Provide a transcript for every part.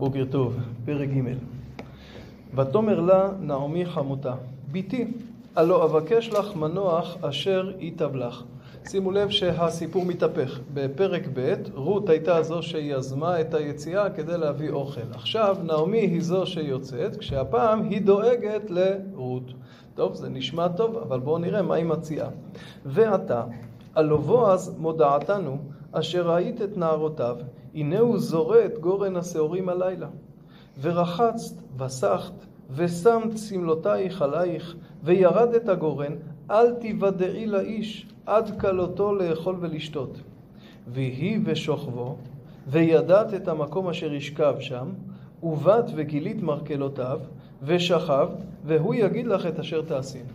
בוקר טוב, פרק ג' ותאמר לה נעמי חמותה, בתי, הלא אבקש לך מנוח אשר ייטב לך. שימו לב שהסיפור מתהפך. בפרק ב', רות הייתה זו שיזמה את היציאה כדי להביא אוכל. עכשיו נעמי היא זו שיוצאת, כשהפעם היא דואגת לרות. טוב, זה נשמע טוב, אבל בואו נראה מה היא מציעה. ועתה, הלא בועז מודעתנו, אשר ראית את נערותיו, הנה הוא זורה את גורן השעורים הלילה. ורחצת, וסחת, ושמת שמלותייך עלייך, וירד את הגורן, אל תיוודעי לאיש, עד כלותו לאכול ולשתות. ויהי ושוכבו, וידעת את המקום אשר ישכב שם, ובאת וגילית מרכלותיו, ושכבת, והוא יגיד לך את אשר תעשין.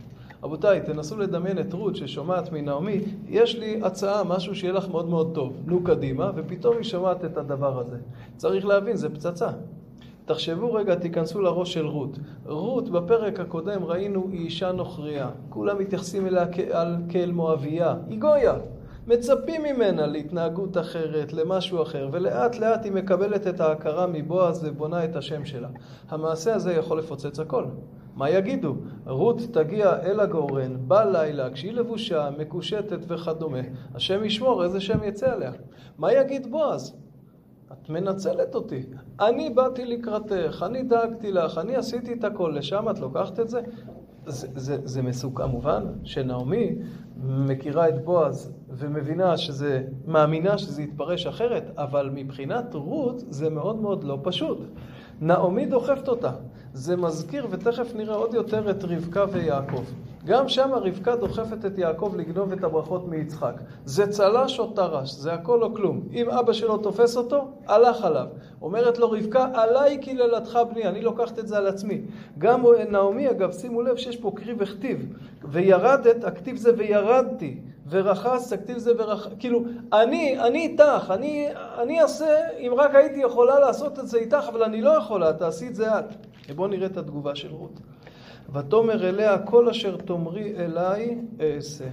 רבותיי, תנסו לדמיין את רות ששומעת מנעמי, יש לי הצעה, משהו שיהיה לך מאוד מאוד טוב. נו קדימה, ופתאום היא שומעת את הדבר הזה. צריך להבין, זה פצצה. תחשבו רגע, תיכנסו לראש של רות. רות, בפרק הקודם ראינו, היא אישה נוכריה. כולם מתייחסים אליה כאל, כאל מואביה. היא גויה. מצפים ממנה להתנהגות אחרת, למשהו אחר, ולאט לאט היא מקבלת את ההכרה מבועז ובונה את השם שלה. המעשה הזה יכול לפוצץ הכל. מה יגידו? רות תגיע אל הגורן בלילה, כשהיא לבושה, מקושטת וכדומה. השם ישמור איזה שם יצא עליה. מה יגיד בועז? את מנצלת אותי. אני באתי לקראתך, אני דאגתי לך, אני עשיתי את הכל, לשם את לוקחת את זה? זה, זה, זה מסוכן, כמובן שנעמי מכירה את בועז ומבינה שזה, מאמינה שזה יתפרש אחרת, אבל מבחינת רות זה מאוד מאוד לא פשוט. נעמי דוחפת אותה. זה מזכיר, ותכף נראה עוד יותר את רבקה ויעקב. גם שם רבקה דוחפת את יעקב לגנוב את הברכות מיצחק. זה צלש או טרש, זה הכל או כלום. אם אבא שלו תופס אותו, הלך עליו. אומרת לו רבקה, עליי קללתך בני, אני לוקחת את זה על עצמי. גם נעמי, אגב, שימו לב שיש פה קרי וכתיב. וירדת, הכתיב זה וירדתי. ורחס, הכתיב זה ורח... כאילו, אני, אני איתך, אני, אני אעשה, אם רק הייתי יכולה לעשות את זה איתך, אבל אני לא יכולה, תעשי את זה את. ובואו נראה את התגובה של רות. ותאמר אליה כל אשר תאמרי אליי אעשה.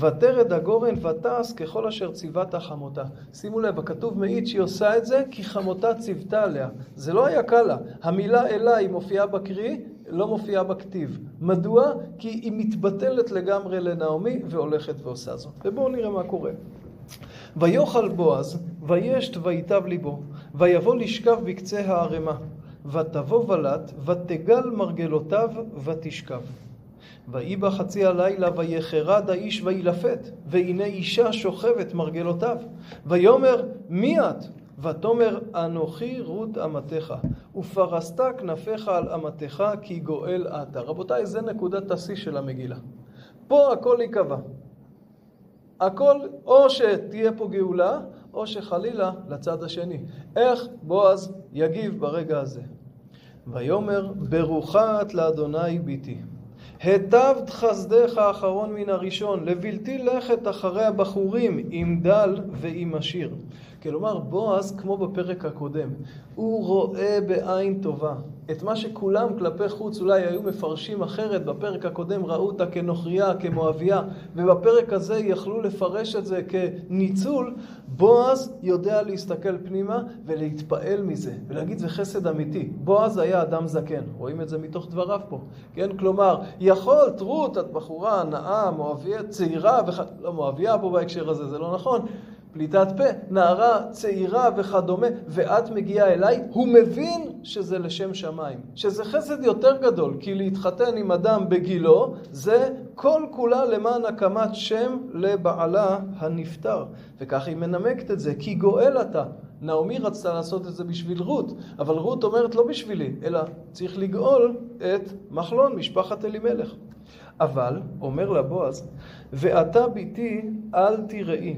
ותרד הגורן ותעש ככל אשר ציוותה חמותה. שימו לב, הכתוב מעיד שהיא עושה את זה כי חמותה ציוותה עליה. זה לא היה קל לה. המילה אליי מופיעה בקריא, לא מופיעה בכתיב. מדוע? כי היא מתבטלת לגמרי לנעמי והולכת ועושה זאת. ובואו נראה מה קורה. ויאכל בועז, וישת ויטב ליבו, ויבוא לשכב בקצה הערמה. ותבוא ולט, ותגל מרגלותיו, ותשכב. ויהי בחצי הלילה, ויחרד האיש וילפת, והנה אישה שוכבת מרגלותיו. ויאמר, מי את? ותאמר, אנוכי רות אמתך, ופרסת כנפיך על אמתך, כי גואל אתה. רבותיי, זה נקודת השיא של המגילה. פה הכל ייקבע. הכל, או שתהיה פה גאולה, או שחלילה לצד השני. איך בועז יגיב ברגע הזה? ויאמר ברוכה את לאדוני ביתי. היטבת חסדך האחרון מן הראשון, לבלתי לכת אחרי הבחורים עם דל ועם עשיר. כלומר, בועז, כמו בפרק הקודם, הוא רואה בעין טובה. את מה שכולם כלפי חוץ אולי היו מפרשים אחרת, בפרק הקודם ראו אותה כנוכריה, כמואביה, ובפרק הזה יכלו לפרש את זה כניצול, בועז יודע להסתכל פנימה ולהתפעל מזה, ולהגיד זה חסד אמיתי. בועז היה אדם זקן, רואים את זה מתוך דבריו פה, כן? כלומר, יכולת, רות, את בחורה נאה, מואביה, צעירה, וח... לא מואביה פה בהקשר הזה, זה לא נכון. פליטת פה, נערה צעירה וכדומה, ואת מגיעה אליי, הוא מבין שזה לשם שמיים, שזה חסד יותר גדול, כי להתחתן עם אדם בגילו, זה כל כולה למען הקמת שם לבעלה הנפטר. וכך היא מנמקת את זה, כי גואל אתה. נעמי רצתה לעשות את זה בשביל רות, אבל רות אומרת לא בשבילי, אלא צריך לגאול את מחלון, משפחת אלימלך. אבל, אומר לה בועז, ואתה ביתי אל תראי.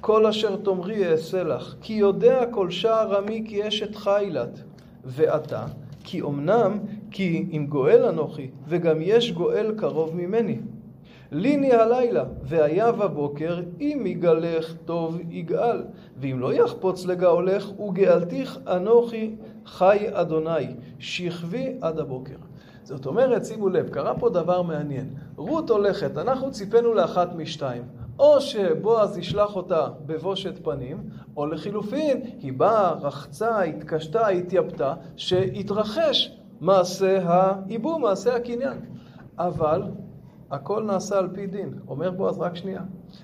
כל אשר תאמרי אעשה לך, כי יודע כל שער עמי כי אשת חילת. ועתה, כי אמנם, כי אם גואל אנוכי, וגם יש גואל קרוב ממני. ליני הלילה, והיה בבוקר, אם יגלך טוב יגאל, ואם לא יחפוץ לגאולך, וגאלתיך אנוכי חי אדוני, שכבי עד הבוקר. זאת אומרת, שימו לב, קרה פה דבר מעניין. רות הולכת, אנחנו ציפינו לאחת משתיים. או שבועז ישלח אותה בבושת פנים, או לחילופין, היא באה, רחצה, התקשתה, התייבתה, שהתרחש מעשה הייבום, מעשה הקניין. אבל הכל נעשה על פי דין. אומר בועז, רק שנייה.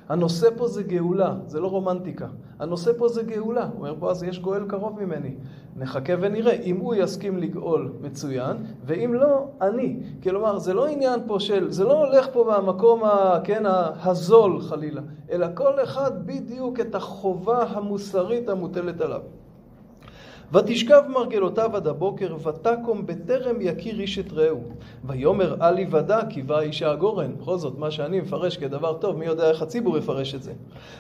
הנושא פה זה גאולה, זה לא רומנטיקה. הנושא פה זה גאולה. אומר בועז, יש גואל קרוב ממני. נחכה ונראה. אם הוא יסכים לגאול, מצוין, ואם לא, אני. כלומר, זה לא עניין פה של, זה לא הולך פה מהמקום, ה, כן, הזול חלילה, אלא כל אחד בדיוק את החובה המוסרית המוטלת עליו. ותשכב מרגלותיו עד הבוקר, ותקום בטרם יכיר איש את רעהו. ויאמר אל יוודע כי בא אישה הגורן. בכל זאת, מה שאני מפרש כדבר טוב, מי יודע איך הציבור יפרש את זה.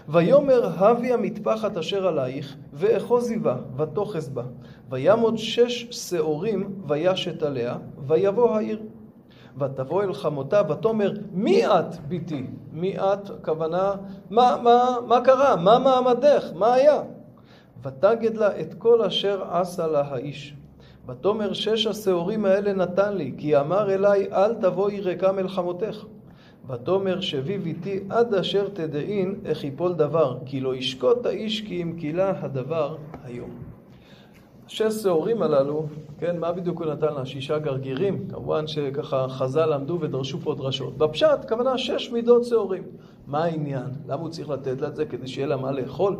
ויאמר הבי המטפחת אשר עלייך, ואחוזי בה, ותאחז בה. וימוד שש שעורים, וישת עליה, ויבוא העיר. ותבוא אל חמותה ותאמר מי את ביתי? מי את? הכוונה מה, מה, מה קרה? מה מעמדך? מה היה? ותגד לה את כל אשר עשה לה האיש. ותאמר שש השעורים האלה נתן לי, כי אמר אלי אל תבואי ריקה מלחמותך. ותאמר שבי ביתי עד אשר תדעין איך יפול דבר, כי לא ישקוט האיש כי אם קילה הדבר היום. שש שעורים הללו, כן, מה בדיוק הוא נתן לה? שישה גרגירים? כמובן שככה חז"ל למדו ודרשו פה דרשות. בפשט, כוונה שש מידות שעורים. מה העניין? למה הוא צריך לתת לה את זה? כדי שיהיה לה מה לאכול?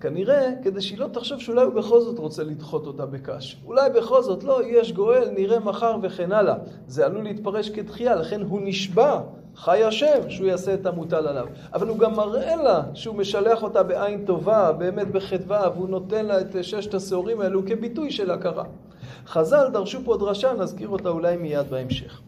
כנראה כדי שהיא לא תחשוב שאולי הוא בכל זאת רוצה לדחות אותה בקש. אולי בכל זאת, לא, יש גואל, נראה מחר וכן הלאה. זה עלול להתפרש כדחייה, לכן הוא נשבע, חי השם, שהוא יעשה את המוטל עליו. אבל הוא גם מראה לה שהוא משלח אותה בעין טובה, באמת בחדווה, והוא נותן לה את ששת השעורים האלו כביטוי של הכרה. חז"ל דרשו פה דרשה, נזכיר אותה אולי מיד בהמשך.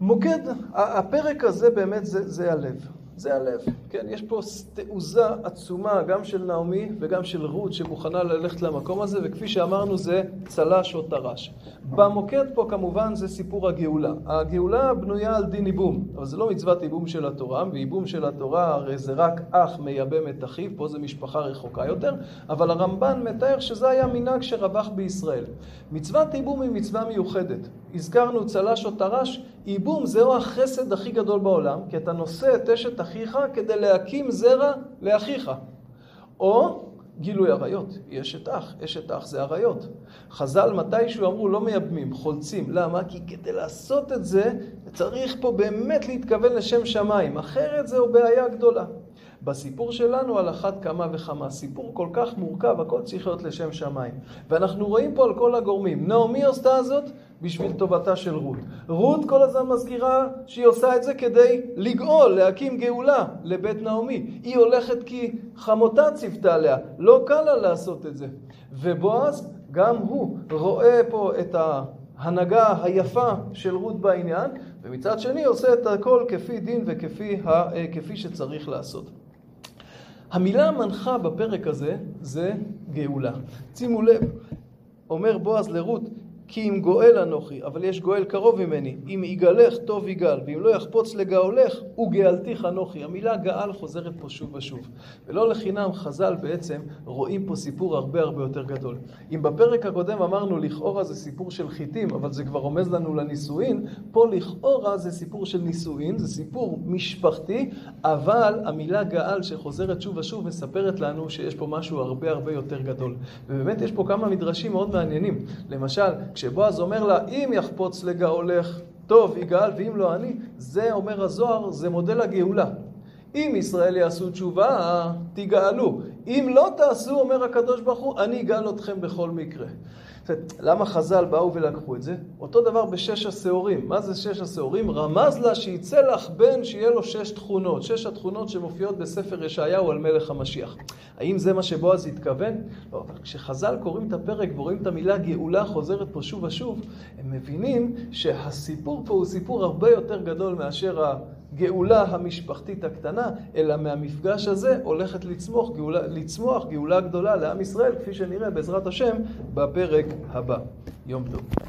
מוקד, הפרק הזה באמת זה, זה הלב. זה הלב. כן, יש פה תעוזה עצומה גם של נעמי וגם של רות שמוכנה ללכת למקום הזה, וכפי שאמרנו זה צל"ש או טר"ש. במוקד פה כמובן זה סיפור הגאולה. הגאולה בנויה על דין ייבום, אבל זה לא מצוות ייבום של התורה, וייבום של התורה הרי זה רק אח מייבם את אחיו, פה זה משפחה רחוקה יותר, אבל הרמב"ן מתאר שזה היה מנהג שרווח בישראל. מצוות ייבום היא מצווה מיוחדת. הזכרנו צל"ש או טר"ש, ייבום זהו החסד הכי גדול בעולם, כי אתה נושא את אשת אחיך כדי להקים זרע לאחיך. או גילוי עריות, יש את אח, אשת אח זה עריות. חז"ל מתישהו אמרו לא מייבמים, חולצים. למה? כי כדי לעשות את זה צריך פה באמת להתכוון לשם שמיים, אחרת זהו בעיה גדולה. בסיפור שלנו על אחת כמה וכמה. סיפור כל כך מורכב, הכל צריך להיות לשם שמיים. ואנחנו רואים פה על כל הגורמים. נעמי עשתה זאת בשביל טובתה של רות. רות כל הזמן מזכירה שהיא עושה את זה כדי לגאול, להקים גאולה לבית נעמי. היא הולכת כי חמותה ציוותה עליה, לא קל לה לעשות את זה. ובועז, גם הוא רואה פה את ההנהגה היפה של רות בעניין, ומצד שני עושה את הכל כפי דין וכפי ה, כפי שצריך לעשות. המילה המנחה בפרק הזה זה גאולה. שימו לב, אומר בועז לרות, כי אם גואל אנוכי, אבל יש גואל קרוב ממני. אם יגאלך, טוב יגאל, ואם לא יחפוץ לגאולך, וגאלתיך אנוכי. המילה גאל חוזרת פה שוב ושוב. ולא לחינם חז"ל בעצם רואים פה סיפור הרבה הרבה יותר גדול. אם בפרק הקודם אמרנו לכאורה זה סיפור של חיטים, אבל זה כבר רומז לנו לנישואין, פה לכאורה זה סיפור של נישואין, זה סיפור משפחתי, אבל המילה גאל שחוזרת שוב ושוב מספרת לנו שיש פה משהו הרבה הרבה יותר גדול. ובאמת יש פה כמה מדרשים מאוד מעניינים. למשל, כשבועז אומר לה, אם יחפוץ לגאולך, טוב, יגאל, ואם לא אני, זה, אומר הזוהר, זה מודל הגאולה. אם ישראל יעשו תשובה, תגאלו. אם לא תעשו, אומר הקדוש ברוך הוא, אני אגאל אתכם בכל מקרה. למה חז"ל באו ולקחו את זה? אותו דבר בשש השעורים. מה זה שש השעורים? רמז לה שיצא לך בן שיהיה לו שש תכונות. שש התכונות שמופיעות בספר ישעיהו על מלך המשיח. האם זה מה שבועז התכוון? לא, אבל כשחז"ל קוראים את הפרק ורואים את המילה גאולה חוזרת פה שוב ושוב, הם מבינים שהסיפור פה הוא סיפור הרבה יותר גדול מאשר הגאולה המשפחתית הקטנה, אלא מהמפגש הזה הולכת לצמוח גאולה, לצמוח גאולה גדולה לעם ישראל, כפי שנראה בעזרת השם בפרק הבא. יום טוב.